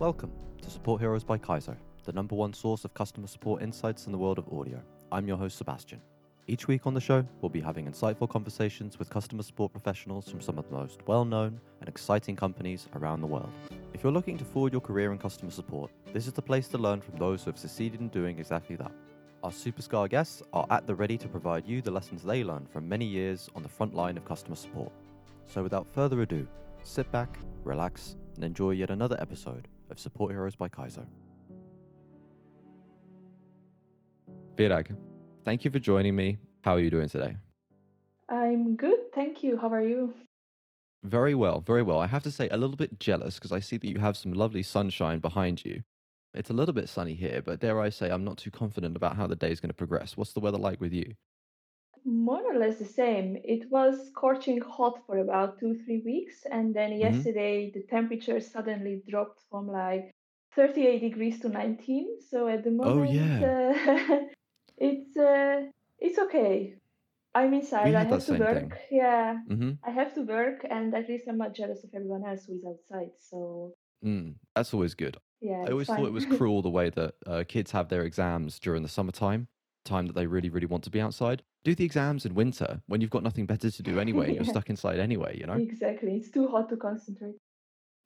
Welcome to Support Heroes by Kaizo, the number one source of customer support insights in the world of audio. I'm your host, Sebastian. Each week on the show, we'll be having insightful conversations with customer support professionals from some of the most well known and exciting companies around the world. If you're looking to forward your career in customer support, this is the place to learn from those who have succeeded in doing exactly that. Our superstar guests are at the ready to provide you the lessons they learned from many years on the front line of customer support. So without further ado, sit back, relax, and enjoy yet another episode of Support Heroes by Kaizo. Virag, thank you for joining me. How are you doing today? I'm good, thank you. How are you? Very well, very well. I have to say, a little bit jealous because I see that you have some lovely sunshine behind you. It's a little bit sunny here, but dare I say, I'm not too confident about how the day is going to progress. What's the weather like with you? More or less the same. It was scorching hot for about two, three weeks, and then hmm yesterday the temperature suddenly dropped from like 38 degrees to 19. So at the Oh, moment, yeah. uh, it's uh, it's okay. I'm inside. I have to work. thing. Yeah, hmm I have to work, and at least I'm not jealous of everyone else who is outside. So Mm, that's always good. yeah, I always thought it was cruel the way that uh, kids have their exams during the summertime, time that they really, really want to be outside. Do the exams in winter when you've got nothing better to do anyway and you're stuck inside anyway, you know? exactly. It's too hot to concentrate.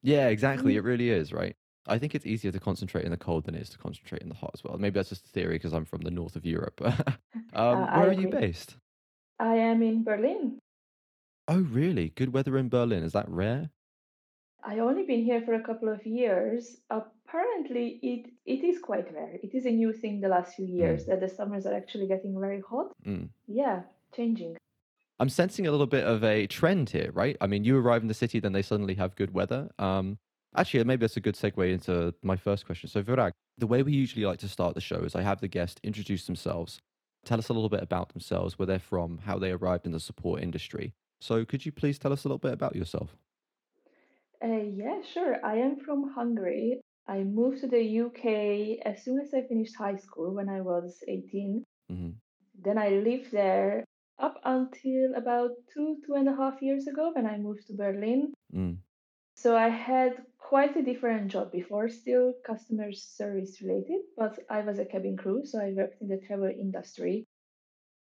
Yeah, exactly. It Mm, really is, right? I think it's easier to concentrate in the cold than it is to concentrate in the hot as well. Maybe that's just a theory because I'm from the north of Europe. uh, um, I where are you based? I am in Berlin. Oh, really? Good weather in Berlin. Is that rare? I only been here for a couple of years. Apparently, it it is quite rare. It is a new thing the last few years Mm, that the summers are actually getting very hot. mm. Yeah, changing. I'm sensing a little bit of a trend here, right? I mean, you arrive in the city, then they suddenly have good weather. Um, actually, maybe that's a good segue into my first question. So, Virag, the way we usually like to start the show is I have the guest introduce themselves, tell us a little bit about themselves, where they're from, how they arrived in the support industry. So, could you please tell us a little bit about yourself? Uh, yeah, sure. I am from Hungary. I moved to the UK as soon as I finished high school when I was 18. hmm Then I lived there up until about two, two and a half years ago when I moved to Berlin. Mm, So I had quite a different job before, still customer service related, but I was a cabin crew, so I worked in the travel industry.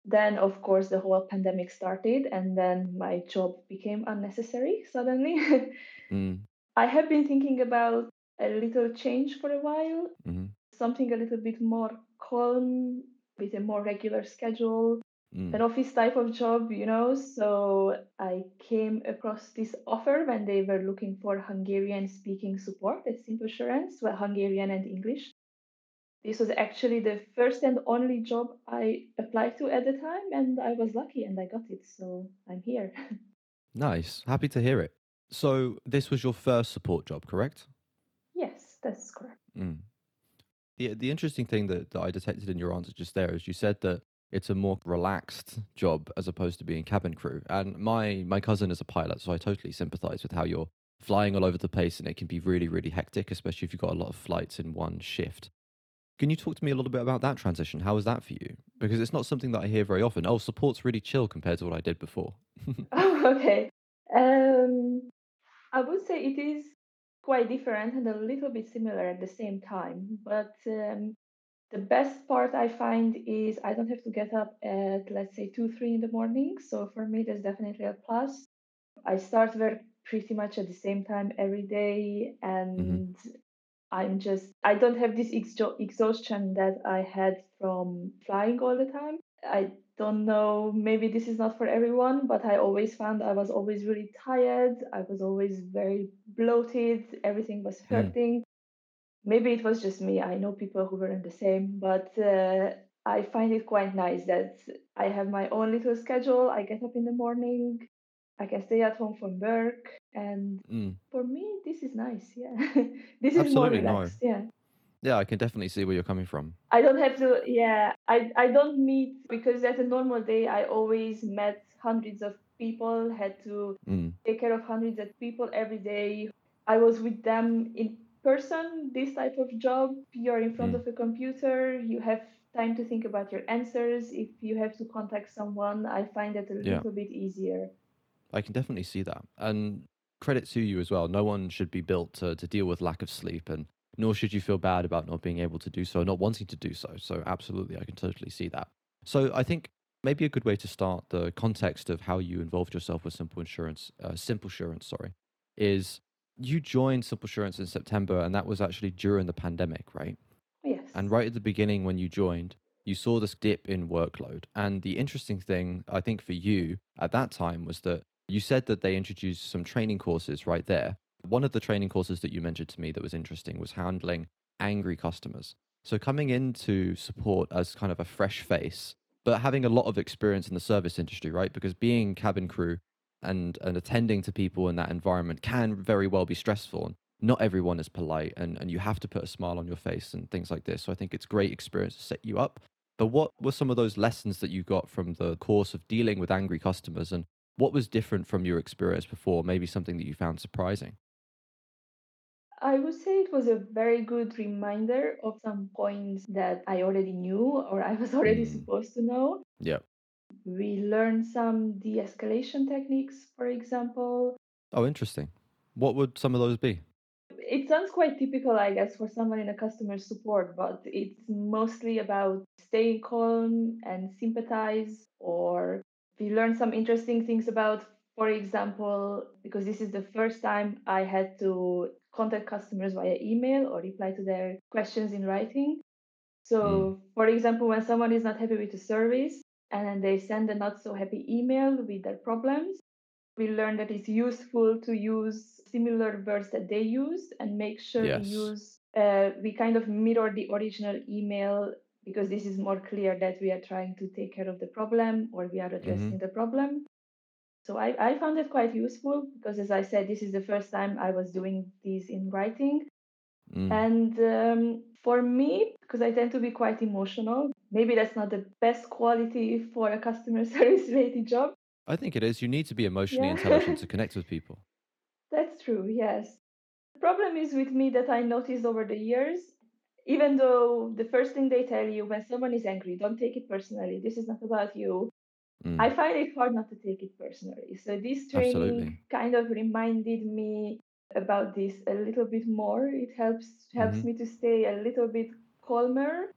Then, of course, the whole pandemic started, and then my job became unnecessary suddenly. mm, I have been thinking about a little change for a while, mm, something a little bit more calm, with a more regular schedule, an mm. office type of job, you know. So I came across this offer when they were looking for Hungarian speaking support at Simple Assurance, well, Hungarian and English. This was actually the first and only job I applied to at the time, and I was lucky and I got it. So I'm here. Nice. Happy to hear it. So, this was your first support job, correct? Yes, that's correct. Mm. The the interesting thing that, that I detected in your answer just there is you said that it's a more relaxed job as opposed to being cabin crew. And my my cousin is a pilot, so I totally sympathize with how you're flying all over the place and it can be really, really hectic, especially if you've got a lot of flights in one shift. Can you talk to me a little bit about that transition? How was that for you? Because it's not something that I hear very often. Oh, support's really chill compared to what I did before. Oh, okay. Um, I would say it is quite different and a little bit similar at the same time. But um, the best part I find is I don't have to get up at, let's say, 2, 3 in the morning. So for me, that's definitely a plus. I start work pretty much at the same time every day, hmm and I'm just, I don't have this exo- exhaustion that I had from flying all the time. I don't know, maybe this is not for everyone, but I always found I was always really tired. I was always very bloated. Everything was Mm. hurting. Maybe it was just me. I know people who weren't the same, but uh, I find it quite nice that I have my own little schedule. I get up in the morning, I can stay at home from work, and Mm. for me, this is nice. Yeah, this is more Absolutely no. Yeah. Yeah, I can definitely see where you're coming from. I don't have to, yeah, I, I don't meet because at a normal day, I always met hundreds of people, had to Mm. take care of hundreds of people every day. I was with them in person, this type of job. You're in front Mm. of a computer, you have time to think about your answers. If you have to contact someone, I find it a Yeah. little bit easier. I can definitely see that. And credit to you as well. No one should be built to, to deal with lack of sleep, and nor should you feel bad about not being able to do so, not wanting to do so. So, absolutely, I can totally see that. So, I think maybe a good way to start the context of how you involved yourself with Simple Insurance, uh, Simple Assurance, sorry, is you joined Simple Assurance in September, and that was actually during the pandemic, right? Yes. And right at the beginning, when you joined, you saw this dip in workload. And the interesting thing, I think, for you at that time was that you said that they introduced some training courses right there. One of the training courses that you mentioned to me that was interesting was handling angry customers. So coming into support as kind of a fresh face, but having a lot of experience in the service industry, right? Because being cabin crew and, and attending to people in that environment can very well be stressful. Not everyone is polite and, and you have to put a smile on your face and things like this. So I think it's great experience to set you up. But what were some of those lessons that you got from the course of dealing with angry customers and what was different from your experience before? Maybe something that you found surprising? I would say it was a very good reminder of some points that I already knew or I was already Mm, supposed to know. yeah. We learned some de escalation techniques, for example. Oh, interesting. What would some of those be? It sounds quite typical, I guess, for someone in a customer support, but it's mostly about staying calm and sympathize. Or we learned some interesting things about, for example, because this is the first time I had to contact customers via email or reply to their questions in writing. Mm, So, for example, when someone is not happy with the service and they send a not so happy email with their problems, we learn that it's useful to use similar words that they use and make sure we use uh, we kind of mirror the original email because this is more clear that we are trying to take care of the problem or we are Mm-hmm. addressing the problem so I, I found it quite useful because as i said this is the first time i was doing these in writing Mm. and um, for me because i tend to be quite emotional maybe that's not the best quality for a customer service related job I think it is. You need to be emotionally yeah intelligent to connect with people. That's true, yes. The problem is with me that I noticed over the years, even though the first thing they tell you when someone is angry, don't take it personally, this is not about you. I Mm, find it hard not to take it personally. So this absolutely. training kind of reminded me about this a little bit more. It helps helps Mm-hmm. me to stay a little bit calmer.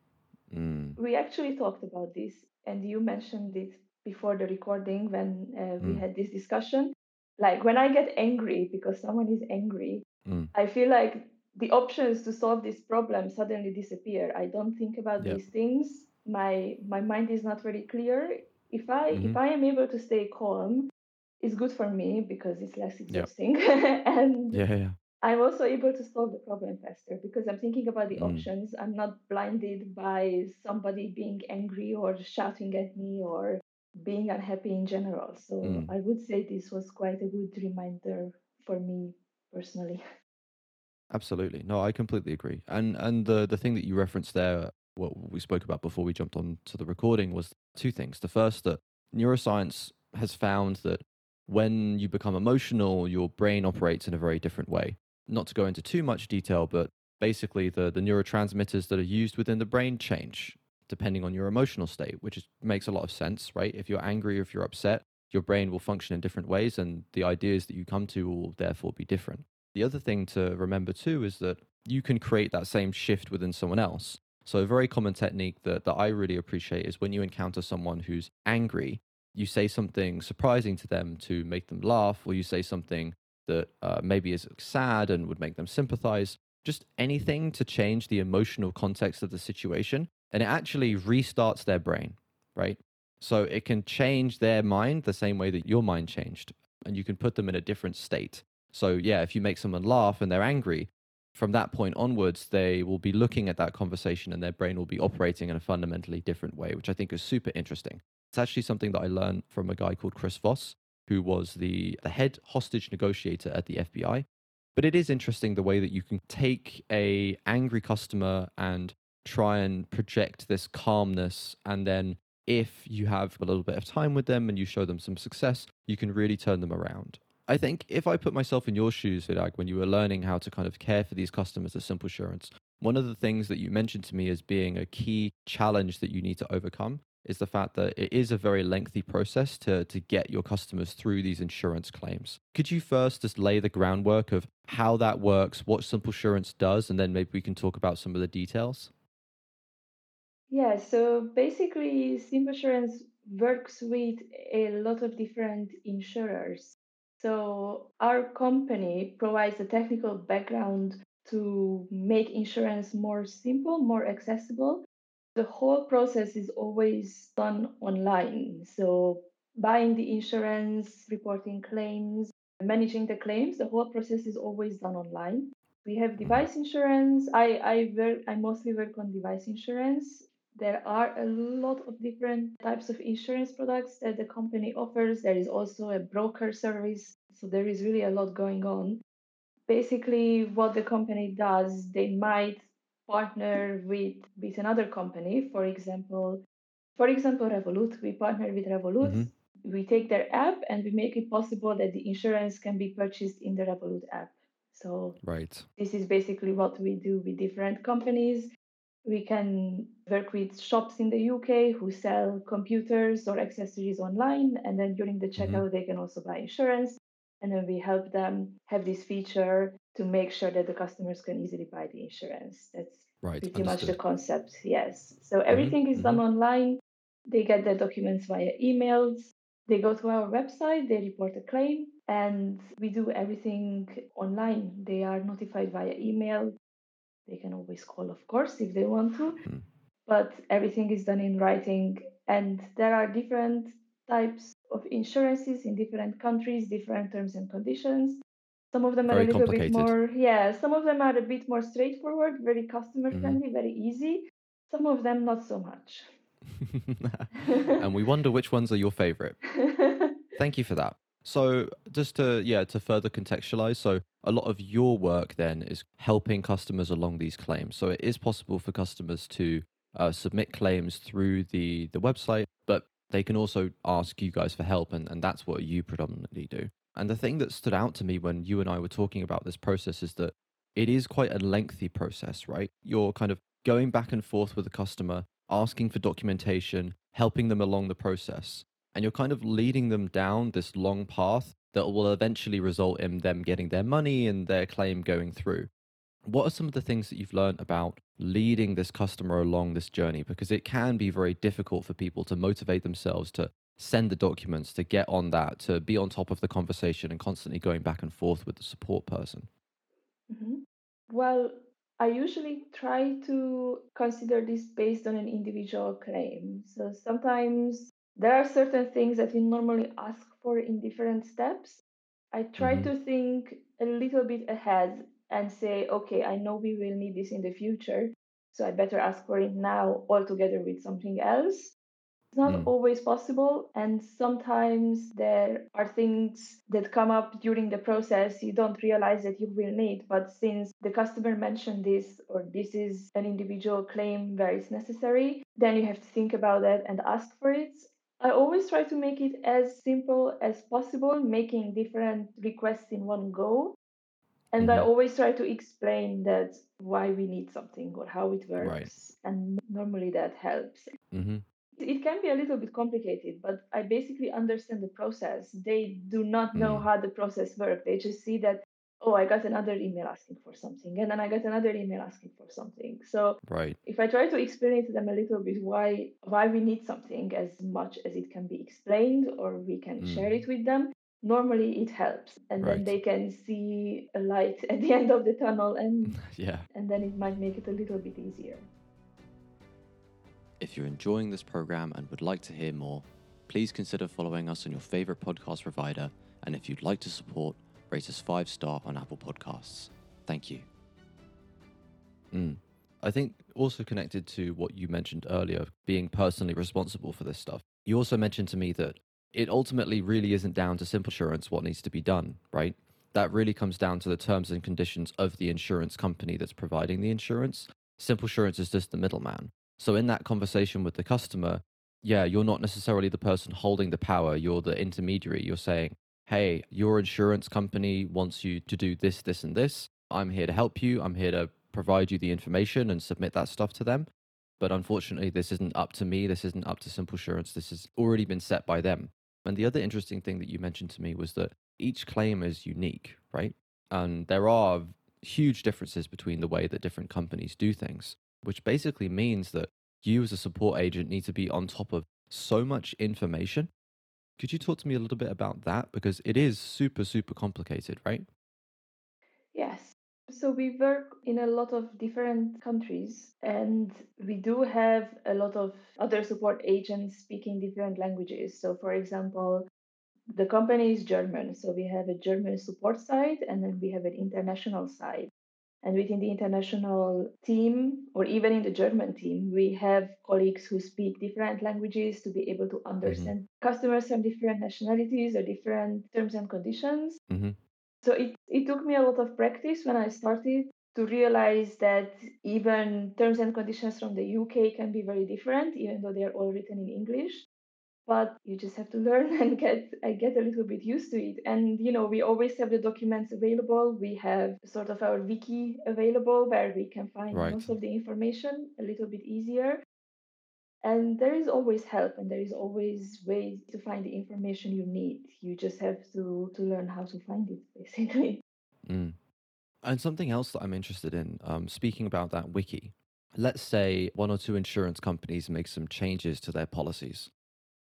Mm, We actually talked about this, and you mentioned it before the recording when uh, we mm, had this discussion. Like when I get angry because someone is angry, mm. I feel like the options to solve this problem suddenly disappear. I don't think about Yep. these things. My my mind is not very clear. If I Mm-hmm. if I am able to stay calm, it's good for me because it's less Yep. exhausting. and yeah. yeah. I'm also able to solve the problem faster because I'm thinking about the Mm, options. I'm not blinded by somebody being angry or shouting at me or being unhappy in general. So mm. I would say this was quite a good reminder for me personally. Absolutely. No, I completely agree. And and the the thing that you referenced there, what we spoke about before we jumped on to the recording was two things. The first that neuroscience has found that when you become emotional, your brain operates in a very different way. Not to go into too much detail, but basically the the neurotransmitters that are used within the brain change depending on your emotional state, which is, makes a lot of sense, right? If you're angry, or if you're upset, your brain will function in different ways and the ideas that you come to will therefore be different. The other thing to remember too is that you can create that same shift within someone else. So, a very common technique that, that I really appreciate is when you encounter someone who's angry, you say something surprising to them to make them laugh, or you say something that uh, maybe is sad and would make them sympathize. Just anything to change the emotional context of the situation. And it actually restarts their brain, right? So, it can change their mind the same way that your mind changed. And you can put them in a different state. So yeah, if you make someone laugh and they're angry, from that point onwards, they will be looking at that conversation and their brain will be operating in a fundamentally different way, which I think is super interesting. It's actually something that I learned from a guy called Chris Voss, who was the, the head hostage negotiator at the FBI. But it is interesting the way that you can take a angry customer and try and project this calmness and then if you have a little bit of time with them and you show them some success, you can really turn them around. I think if I put myself in your shoes, Virag, when you were learning how to kind of care for these customers at Simple Assurance, one of the things that you mentioned to me as being a key challenge that you need to overcome is the fact that it is a very lengthy process to, to get your customers through these insurance claims. Could you first just lay the groundwork of how that works, what Simple Assurance does, and then maybe we can talk about some of the details? Yeah, so basically, Simple Assurance works with a lot of different insurers. So our company provides a technical background to make insurance more simple, more accessible. The whole process is always done online. So buying the insurance, reporting claims, managing the claims, the whole process is always done online. We have mm-hmm. device insurance. I, I work I mostly work on device insurance. There are a lot of different types of insurance products that the company offers. There is also a broker service. So there is really a lot going on. Basically, what the company does, they might partner with, with another company. For example, for example, Revolut. We partner with Revolut. Mm-hmm. We take their app and we make it possible that the insurance can be purchased in the Revolut app. So right. this is basically what we do with different companies. We can work with shops in the UK who sell computers or accessories online. And then during the mm-hmm. checkout, mm-hmm. they can also buy insurance. And then we help them have this feature to make sure that the customers can easily buy the insurance. That's right. pretty Understood. much the concept. Yes. So mm-hmm. everything mm-hmm. is done mm-hmm. online. They get their documents via emails. They go to our website, they report a claim, and we do everything online. They are notified via email. They can always call, of course, if they want to, mm. but everything is done in writing. And there are different types of insurances in different countries, different terms and conditions. Some of them are very a little bit more, yeah, some of them are a bit more straightforward, very customer mm-hmm. friendly, mm. very easy. Some of them not so much. and we wonder which ones are your favorite. Thank you for that. So just to yeah to further contextualize, so a lot of your work then is helping customers along these claims. So it is possible for customers to uh, submit claims through the the website, but they can also ask you guys for help, and, and that's what you predominantly do. And the thing that stood out to me when you and I were talking about this process is that it is quite a lengthy process, right? You're kind of going back and forth with the customer, asking for documentation, helping them along the process and you're kind of leading them down this long path that will eventually result in them getting their money and their claim going through. What are some of the things that you've learned about leading this customer along this journey? Because it can be very difficult for people to motivate themselves to send the documents, to get on that, to be on top of the conversation and constantly going back and forth with the support person. Mm-hmm. Well, I usually try to consider this based on an individual claim. So sometimes there are certain things that we normally ask for in different steps. I try mm-hmm. to think a little bit ahead and say, okay, I know we will need this in the future, so I better ask for it now altogether with something else. It's not mm. always possible, and sometimes there are things that come up during the process you don't realize that you will need. But since the customer mentioned this, or this is an individual claim where it's necessary, then you have to think about that and ask for it. I always try to make it as simple as possible, making different requests in one go. And mm-hmm. I always try to explain that why we need something or how it works. Right. And normally that helps. Mm-hmm. It can be a little bit complicated, but I basically understand the process. They do not know mm. how the process works. They just see that oh, I got another email asking for something, and then I got another email asking for something. So right. if I try to explain to them a little bit why why we need something as much as it can be explained, or we can mm. share it with them, normally it helps, and right. then they can see a light at the end of the tunnel, and yeah, and then it might make it a little bit easier. If you're enjoying this program and would like to hear more, please consider following us on your favorite podcast provider. And if you'd like to support, rate us five star on Apple Podcasts. Thank you. Mm. I think also connected to what you mentioned earlier, being personally responsible for this stuff. You also mentioned to me that it ultimately really isn't down to Simple Assurance what needs to be done, right? That really comes down to the terms and conditions of the insurance company that's providing the insurance. Simple Assurance is just the middleman. So, in that conversation with the customer, yeah, you're not necessarily the person holding the power, you're the intermediary. You're saying, hey, your insurance company wants you to do this, this, and this. I'm here to help you. I'm here to provide you the information and submit that stuff to them. but unfortunately, this isn't up to me. This isn't up to Simple Assurance. This has already been set by them. And the other interesting thing that you mentioned to me was that each claim is unique, right? And there are huge differences between the way that different companies do things, which basically means that you as a support agent need to be on top of so much information. Could you talk to me a little bit about that? Because it is super, super complicated, right? Yes. So we work in a lot of different countries, and we do have a lot of other support agents speaking different languages. So, for example, the company is German, so we have a German support side and then we have an international side. And within the international team, or even in the German team, we have colleagues who speak different languages to be able to hmm understand customers from different nationalities or different terms and conditions. hmm So it, it took me a lot of practice when I started to realize that even terms and conditions from the UK can be very different, even though they are all written in English but you just have to learn and get I get a little bit used to it. And you know, we always have the documents available. We have sort of our wiki available where we can find Right. most of the information a little bit easier. And there is always help and there is always ways to find the information you need. You just have to to learn how to find it basically. Mm. And something else that I'm interested in, um, speaking about that wiki, let's say one or two insurance companies make some changes to their policies.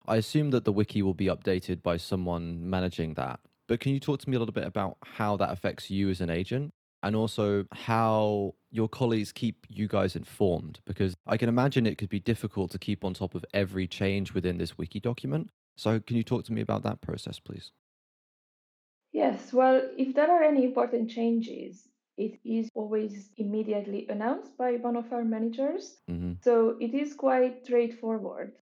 I assume that the wiki will be updated by someone managing that. But can you talk to me a little bit about how that affects you as an agent and also how your colleagues keep you guys informed? Because I can imagine it could be difficult to keep on top of every change within this wiki document. So can you talk to me about that process, please? Yes, well, if there are any important changes, it is always immediately announced by one of our managers. hmm So it is quite straightforward.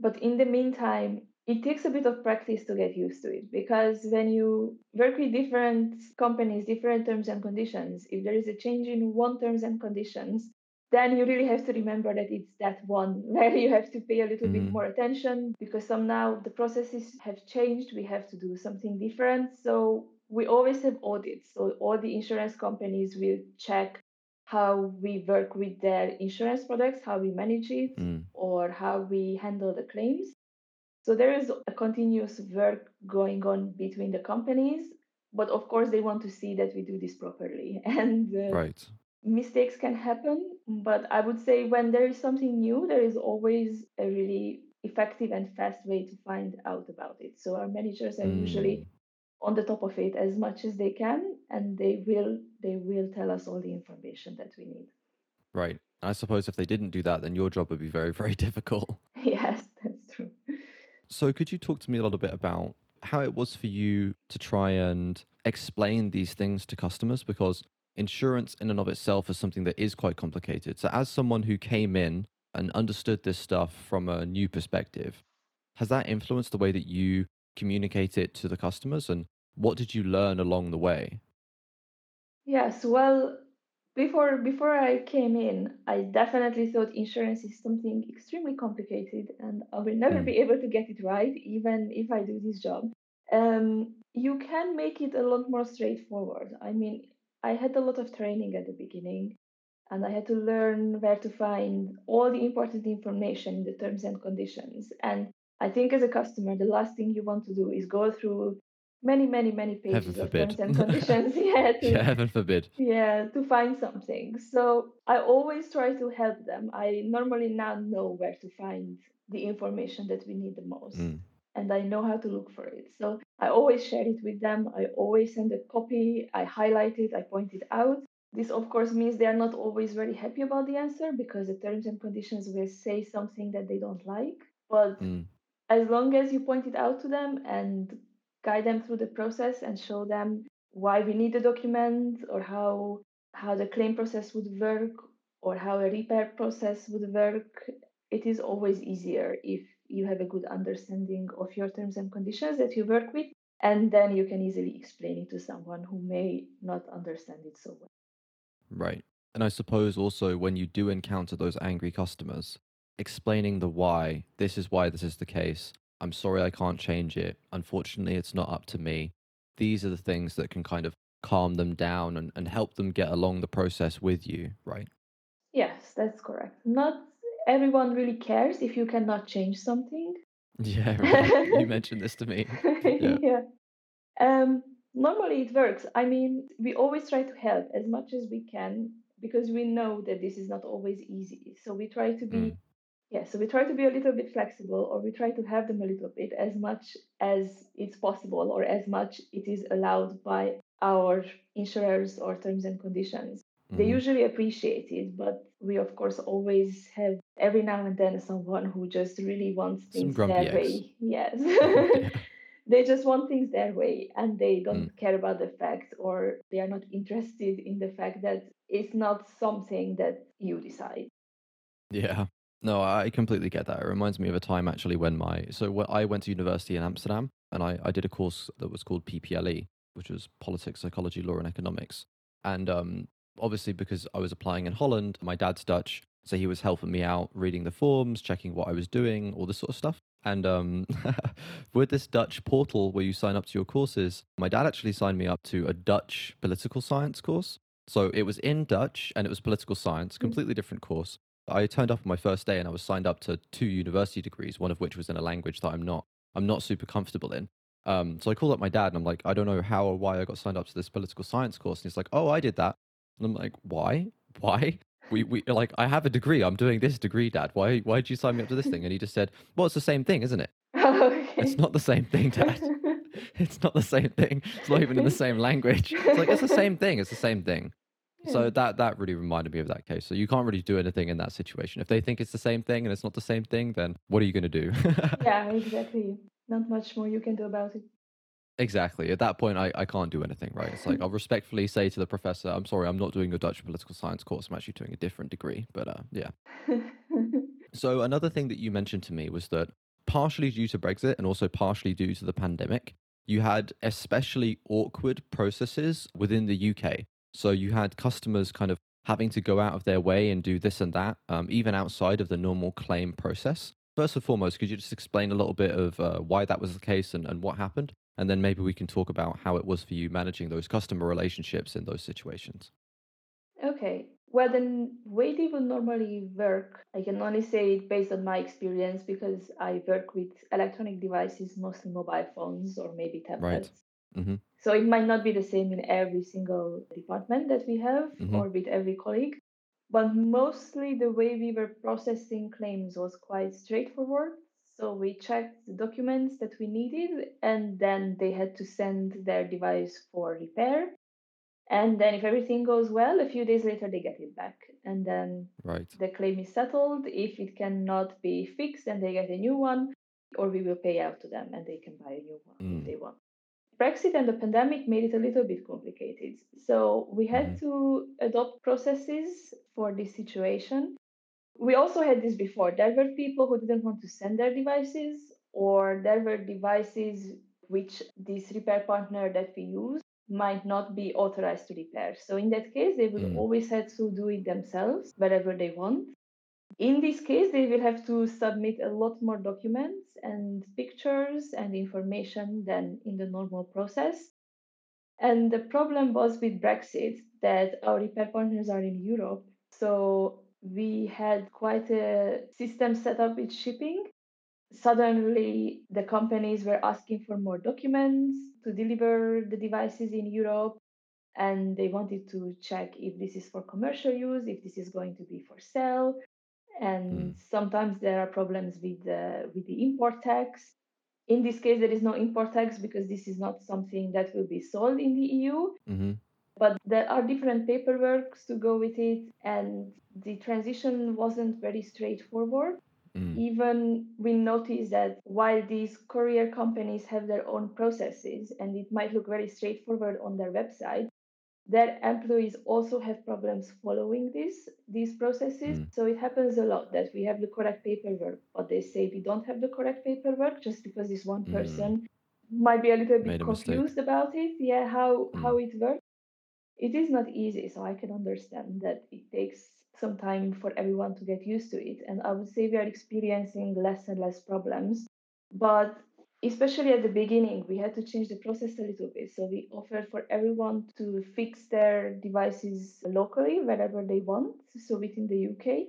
But in the meantime, it takes a bit of practice to get used to it because when you work with different companies, different terms and conditions, if there is a change in one terms and conditions, then you really have to remember that it's that one where you have to pay a little bit hmm more attention because some now the processes have changed. We have to do something different. So we always have audits. So all the insurance companies will check how we work with their insurance products, how we manage it, Mm. or how we handle the claims. So there is a continuous work going on between the companies, but of course they want to see that we do this properly. And uh, Right. mistakes can happen, but I would say when there is something new, there is always a really effective and fast way to find out about it. So our managers are usually Mm. on the top of it as much as they can, and they will they will tell us all the information that we need. Right. I suppose if they didn't do that, then your job would be very, very difficult. Yes, that's true. So, could you talk to me a little bit about how it was for you to try and explain these things to customers? Because insurance, in and of itself, is something that is quite complicated. So, as someone who came in and understood this stuff from a new perspective, has that influenced the way that you communicate it to the customers? And what did you learn along the way? Yes, well, before before I came in, I definitely thought insurance is something extremely complicated and I will never Mm, be able to get it right, even if I do this job. Um, you can make it a lot more straightforward. I mean, I had a lot of training at the beginning, and I had to learn where to find all the important information in the terms and conditions. And I think as a customer, the last thing you want to do is go through many, many, many pages of terms and conditions. Yeah, yeah, heaven forbid. yeah, to find something. So I always try to help them. I normally now know where to find the information that we need the most. Mm, And I know how to look for it. So I always share it with them. I always send a copy. I highlight it. I point it out. This, of course, means they are not always very happy about the answer because the terms and conditions will say something that they don't like. But mm, as long as you point it out to them and guide them through the process and show them why we need the document or how how the claim process would work or how a repair process would work it is always easier if you have a good understanding of your terms and conditions that you work with and then you can easily explain it to someone who may not understand it so well right. And I suppose also when you do encounter those angry customers, explaining the why, this is why this is the case. I'm sorry I can't change it. Unfortunately, it's not up to me. These are the things that can kind of calm them down and, and help them get along the process with you, right? Yes, that's correct. Not everyone really cares if you cannot change something. Yeah, right. You mentioned this to me. Yeah. yeah. Um, normally it works. I mean, we always try to help as much as we can because we know that this is not always easy. So we try to be Mm. Yeah, so we try to be a little bit flexible or we try to have them a little bit as much as it's possible or as much it is allowed by our insurers or terms and conditions. They hmm usually appreciate it, but we of course always have every now and then someone who just really wants things their eggs. way. Yes. Yeah. they just want things their way and they Mm. don't care about the fact or they are not interested in the fact that it's not something that you decide. Yeah. No, I completely get that. It reminds me of a time actually when my so when I went to university in Amsterdam and I, I did a course that was called PPLE, which was politics, psychology, law, and economics. And um, obviously, because I was applying in Holland, my dad's Dutch, so he was helping me out reading the forms, checking what I was doing, all this sort of stuff. And um, with this Dutch portal where you sign up to your courses, my dad actually signed me up to a Dutch political science course. So it was in Dutch and it was political science, Mm. completely different course. I turned up on my first day and I was signed up to two university degrees, one of which was in a language that I'm not I'm not super comfortable in. Um, so I called up my dad and I'm like, I don't know how or why I got signed up to this political science course. And he's like, Oh, I did that. And I'm like, Why? Why? We, we like I have a degree. I'm doing this degree, Dad. Why why did you sign me up to this thing? And he just said, Well, it's the same thing, isn't it? It's okay. not the same thing, Dad. It's not the same thing. It's not even in the same language. It's like it's the same thing. It's the same thing. So that that really reminded me of that case. So you can't really do anything in that situation. If they think it's the same thing and it's not the same thing, then what are you going to do? Yeah, exactly. Not much more you can do about it. exactly. At that point, I, I can't do anything, right? It's like I'll respectfully say to the professor, "I'm sorry, I'm not doing a Dutch political science course. I'm actually doing a different degree." But uh, yeah. So another thing that you mentioned to me was that partially due to Brexit and also partially due to the pandemic, you had especially awkward processes within the UK. So you had customers kind of having to go out of their way and do this and that, um, even outside of the normal claim process. First and foremost, could you just explain a little bit of uh, why that was the case and, and what happened? And then maybe we can talk about how it was for you managing those customer relationships in those situations. Okay. Well, the way they would normally work, I can only say it based on my experience because I work with electronic devices, mostly mobile phones or maybe tablets. Right. Mm-hmm. So it might not be the same in every single department that we have Mm-hmm. or with every colleague, but mostly the way we were processing claims was quite straightforward. So we checked the documents that we needed and then they had to send their device for repair. And then if everything goes well, a few days later they get it back. And then Right. the claim is settled. If it cannot be fixed, then they get a new one, or we will pay out to them and they can buy a new one if Mm. they want. Brexit and the pandemic made it a little bit complicated. So we Mm-hmm. had to adopt processes for this situation. We also had this before. There were people who didn't want to send their devices, or there were devices which this repair partner that we use might not be authorized to repair. So in that case, they will Mm. always have to do it themselves wherever they want. In this case, they will have to submit a lot more documents and pictures and information than in the normal process. And the problem was with Brexit that our repair partners are in Europe. So we had quite a system set up with shipping. Suddenly, the companies were asking for more documents to deliver the devices in Europe and they wanted to check if this is for commercial use, if this is going to be for sale. And Mm. sometimes there are problems with the with the import tax. In this case, there is no import tax because this is not something that will be sold in the EU. Mm-hmm. But there are different paperworks to go with it, and the transition wasn't very straightforward. Mm. Even we noticed that while these courier companies have their own processes and it might look very straightforward on their website, their employees also have problems following this these processes. Mm. So it happens a lot that we have the correct paperwork, but they say we don't have the correct paperwork just because this one Mm. person might be a little bit a mistake. confused about it. Yeah, how Mm. how it works. It is not easy, so I can understand that it takes some time for everyone to get used to it. And I would say we are experiencing less and less problems. But especially at the beginning, we had to change the process a little bit. So we offered for everyone to fix their devices locally wherever they want, so within the UK.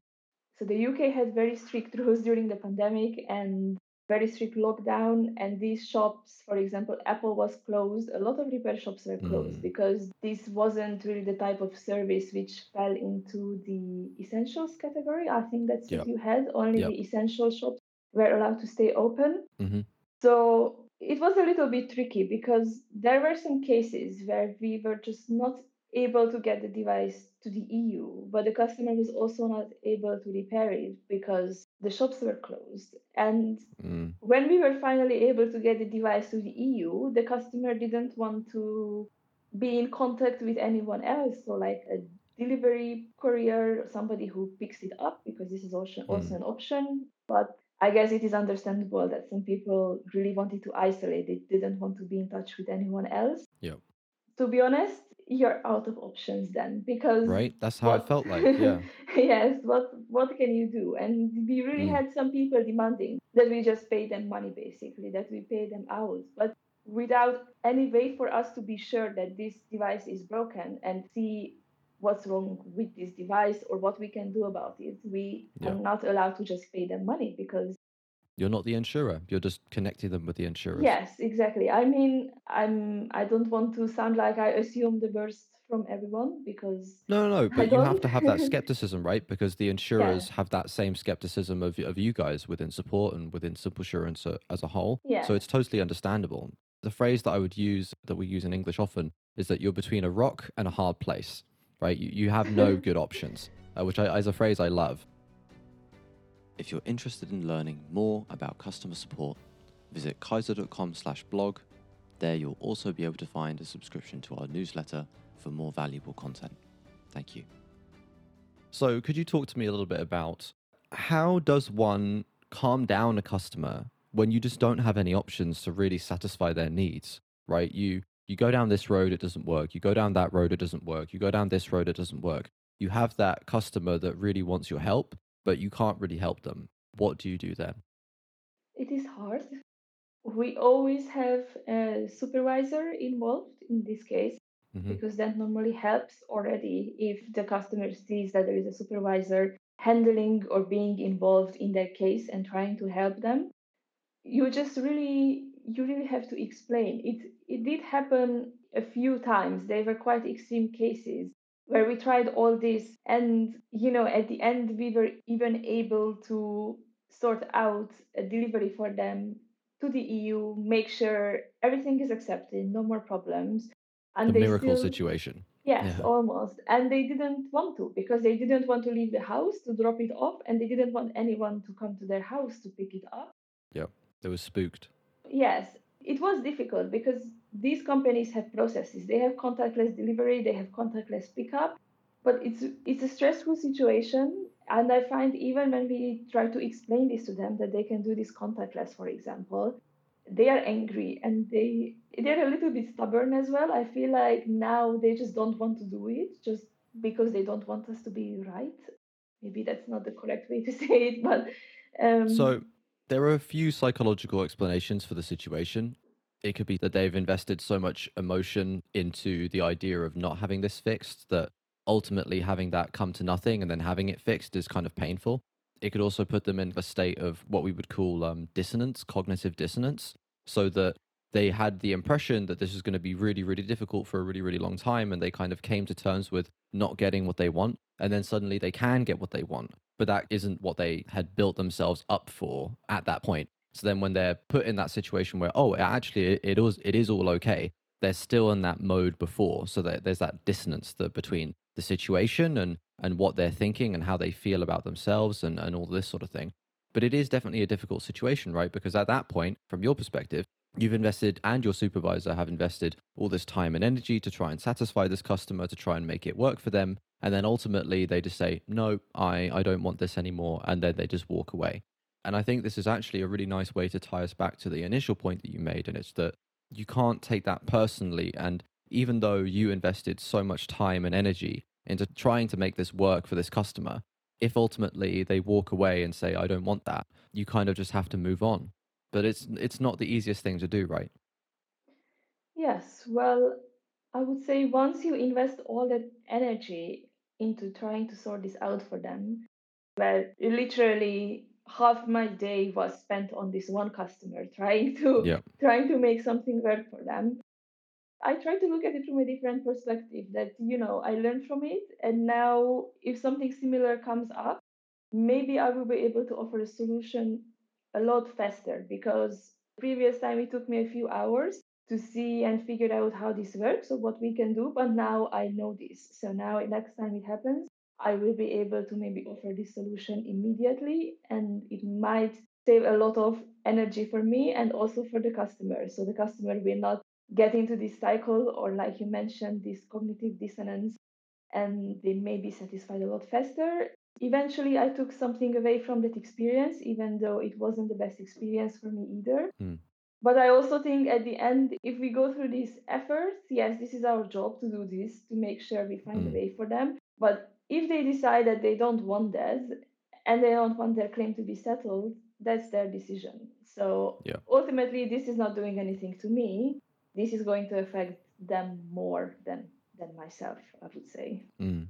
So the UK had very strict rules during the pandemic and very strict lockdown. And these shops, for example, Apple was closed. A lot of repair shops were closed Mm. because this wasn't really the type of service which fell into the essentials category. I think that's what you had. Only Yep. the essential shops were allowed to stay open. hmm So it was a little bit tricky because there were some cases where we were just not able to get the device to the EU, but the customer was also not able to repair it because the shops were closed. And Mm. when we were finally able to get the device to the EU, the customer didn't want to be in contact with anyone else. So, like a delivery courier, somebody who picks it up, because this is also, also Mm. an option. But I guess it is understandable that some people really wanted to isolate. They didn't want to be in touch with anyone else. Yep. To be honest, you're out of options then because Right? That's how it felt like. Yeah. yes what what can you do and we really Mm. had some people demanding that we just pay them money basically that we pay them out but without any way for us to be sure that this device is broken and see what's wrong with this device or what we can do about it we Yeah. are not allowed to just pay them money because You're not the insurer. You're just connecting them with the insurer. yes exactly i mean i'm i don't want to sound like i assume the worst from everyone because No, no, no. But you have to have that skepticism, right? Because the yeah insurers have that same skepticism of of you guys within support and within Simple Assurance as a whole. Yeah. So it's totally understandable. The phrase that I would use that we use in English often is that you're between a rock and a hard place, right? You, you have no good options, uh, which I, is a phrase I love. If you're interested in learning more about customer support, visit kaizo.com slash blog. There you'll also be able to find a subscription to our newsletter for more valuable content. Thank you. So, could you talk to me a little bit about how does one calm down a customer when you just don't have any options to really satisfy their needs, right? You you go down this road, it doesn't work. You go down that road, it doesn't work. You go down this road, it doesn't work. You have that customer that really wants your help, but you can't really help them. What do you do then? it is hard we always have a supervisor involved in this case hmm because that normally helps already if the customer sees that there is a supervisor handling or being involved in their case and trying to help them you just really you really have to explain it it did happen a few times they were quite extreme cases where we tried all this and you know at the end we were even able to sort out a delivery for them to the EU make sure everything is accepted no more problems The and they miracle still situation. Yes, Yeah. almost. And they didn't want to because they didn't want to leave the house to drop it off and they didn't want anyone to come to their house to pick it up. Yep. They were spooked. Yes, it was difficult because these companies have processes. They have contactless delivery, they have contactless pickup, but it's it's a stressful situation. And I find even when we try to explain this to them that they can do this contactless, for example, they are angry and they they're a little bit stubborn as well. I feel like now they just don't want to do it just because they don't want us to be right. Maybe that's not the correct way to say it, but um, So there are a few psychological explanations for the situation. It could be that they've invested so much emotion into the idea of not having this fixed that ultimately having that come to nothing and then having it fixed is kind of painful. It could also put them in a state of what we would call um, dissonance, cognitive dissonance, so that they had the impression that this was going to be really, really difficult for a really, really long time. And they kind of came to terms with not getting what they want. And then suddenly they can get what they want. But that isn't what they had built themselves up for at that point. So then when they're put in that situation where, oh, actually, it, is, it is all okay, they're still in that mode before. So that there's that dissonance that between the situation and, and what they're thinking and how they feel about themselves and, and all this sort of thing. But it is definitely a difficult situation, right? Because at that point, from your perspective, you've invested and your supervisor have invested all this time and energy to try and satisfy this customer, to try and make it work for them. And then ultimately they just say, no, I, I don't want this anymore. And then they just walk away. And I think this is actually a really nice way to tie us back to the initial point that you made. And it's that you can't take that personally. And even though you invested so much time and energy into trying to make this work for this customer, if ultimately they walk away and say, I don't want that, you kind of just have to move on. But it's it's not the easiest thing to do, right? Yes, well, I would say once you invest all that energy into trying to sort this out for them, where literally half my day was spent on this one customer trying to Yeah. trying to make something work for them i try to look at it from a different perspective that you know i learned from it and now if something similar comes up maybe i will be able to offer a solution a lot faster because previous time it took me a few hours to see and figure out how this works or what we can do but now i know this so now next time it happens I will be able to maybe offer this solution immediately and it might save a lot of energy for me and also for the customer. So the customer will not get into this cycle or like you mentioned, this cognitive dissonance and they may be satisfied a lot faster. Eventually I took something away from that experience, even though it wasn't the best experience for me either. Mm. But I also think at the end, if we go through these efforts, yes, this is our job to do this, to make sure we find Mm. a way for them. But if they decide that they don't want that and they don't want their claim to be settled, that's their decision. So Yeah. ultimately, this is not doing anything to me. This is going to affect them more than than myself, I would say. Mm.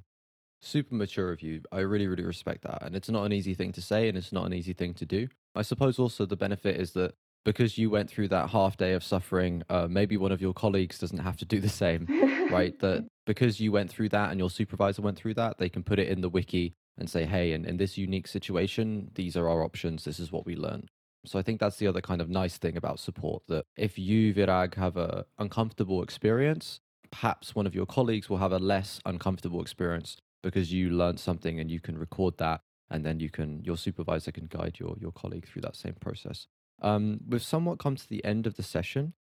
Super mature of you. I really, really respect that. And it's not an easy thing to say and it's not an easy thing to do. I suppose also the benefit is that because you went through that half day of suffering, uh, maybe one of your colleagues doesn't have to do the same, right? That because you went through that and your supervisor went through that, they can put it in the wiki and say, hey, in, in this unique situation, these are our options. This is what we learned. So I think that's the other kind of nice thing about support that if you, Virag, have a uncomfortable experience, perhaps one of your colleagues will have a less uncomfortable experience because you learned something and you can record that and then you can your supervisor can guide your your colleague through that same process. Um, we've somewhat come to the end of the session.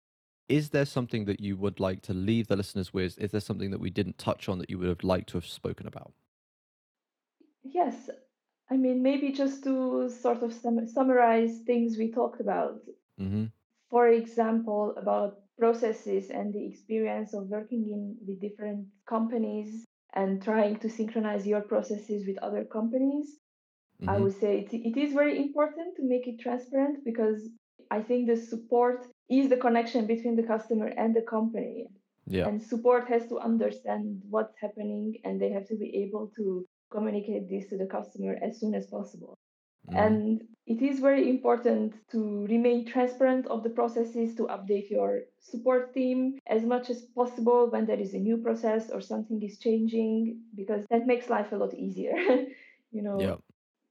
Is there something that you would like to leave the listeners with? Is there something that we didn't touch on that you would have liked to have spoken about? Yes, I mean, maybe just to sort of sum- summarize things we talked about. Mm-hmm. For example, about processes and the experience of working in the different companies and trying to synchronize your processes with other companies. I Mm-hmm. would say it, it is very important to make it transparent because I think the support is the connection between the customer and the company. Yeah. And support has to understand what's happening and they have to be able to communicate this to the customer as soon as possible. Mhm. And it is very important to remain transparent of the processes, to update your support team as much as possible when there is a new process or something is changing, because that makes life a lot easier. you know, Yeah.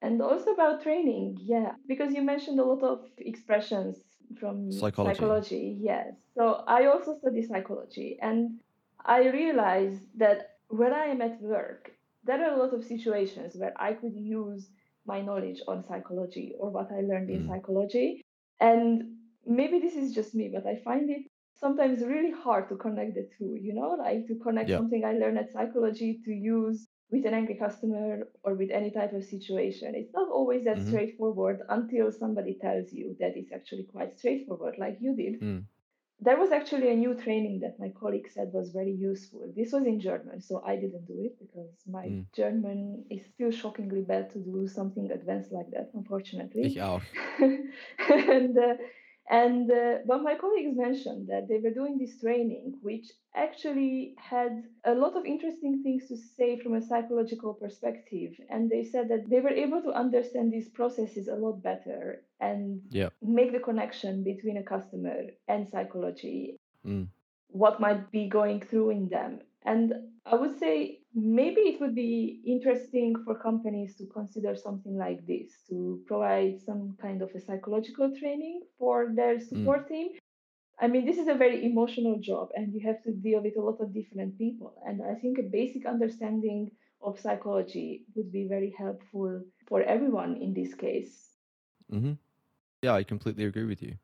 and also about training, yeah, because you mentioned a lot of expressions from Psychology. psychology, yes. So I also study psychology, and I realized that when I am at work, there are a lot of situations where I could use my knowledge on psychology or what I learned in Mm. psychology. And maybe this is just me, but I find it sometimes really hard to connect the two, you know, like to connect Yeah. something I learned at psychology to use with an angry customer or with any type of situation. It's not always that Mhm. straightforward until somebody tells you that it's actually quite straightforward, like you did. Mm. There was actually a new training that my colleague said was very useful. This was in German, so I didn't do it because my Mm. German is still shockingly bad to do something advanced like that, unfortunately. Ich auch. and uh, and uh, but my colleagues mentioned that they were doing this training, which actually had a lot of interesting things to say from a psychological perspective. And they said that they were able to understand these processes a lot better and Yeah. make the connection between a customer and psychology Mm. what might be going through in them. And I would say maybe it would be interesting for companies to consider something like this to provide some kind of a psychological training for their support team. I mean, this is a very emotional job and you have to deal with a lot of different people. And I think a basic understanding of psychology would be very helpful for everyone in this case. hmm Yeah, I completely agree with you.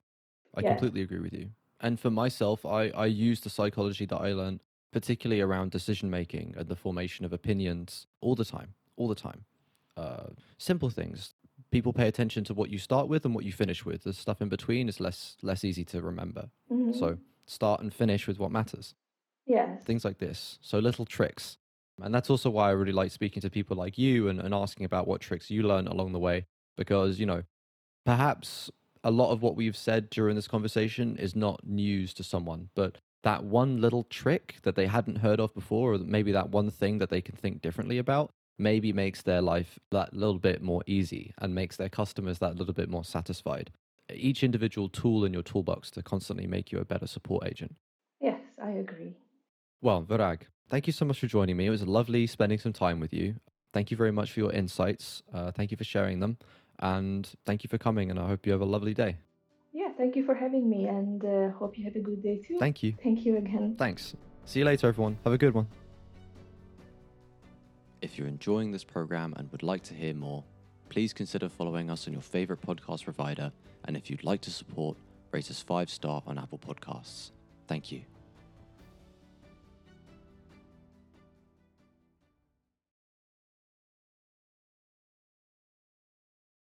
I Yeah. completely agree with you. And for myself, I, I use the psychology that I learned, particularly around decision making and the formation of opinions, all the time, all the time. Uh, simple things. People pay attention to what you start with and what you finish with. The stuff in between is less less easy to remember. Mhm. So start and finish with what matters. yes. things like this. So little tricks. And that's also why I really like speaking to people like you and, and asking about what tricks you learn along the way. Because, you know, perhaps a lot of what we've said during this conversation is not news to someone, but that one little trick that they hadn't heard of before, or maybe that one thing that they can think differently about, maybe makes their life that little bit more easy and makes their customers that little bit more satisfied. Each individual tool in your toolbox to constantly make you a better support agent. Yes, I agree. Well, Virag, thank you so much for joining me. It was lovely spending some time with you. Thank you very much for your insights. Uh, thank you for sharing them. And thank you for coming. And I hope you have a lovely day. Yeah, thank you for having me and uh, hope you have a good day too. Thank you. Thank you again. Thanks. See you later, everyone. Have a good one. If you're enjoying this program and would like to hear more, please consider following us on your favorite podcast provider. And if you'd like to support, rate us five star on Apple Podcasts. Thank you.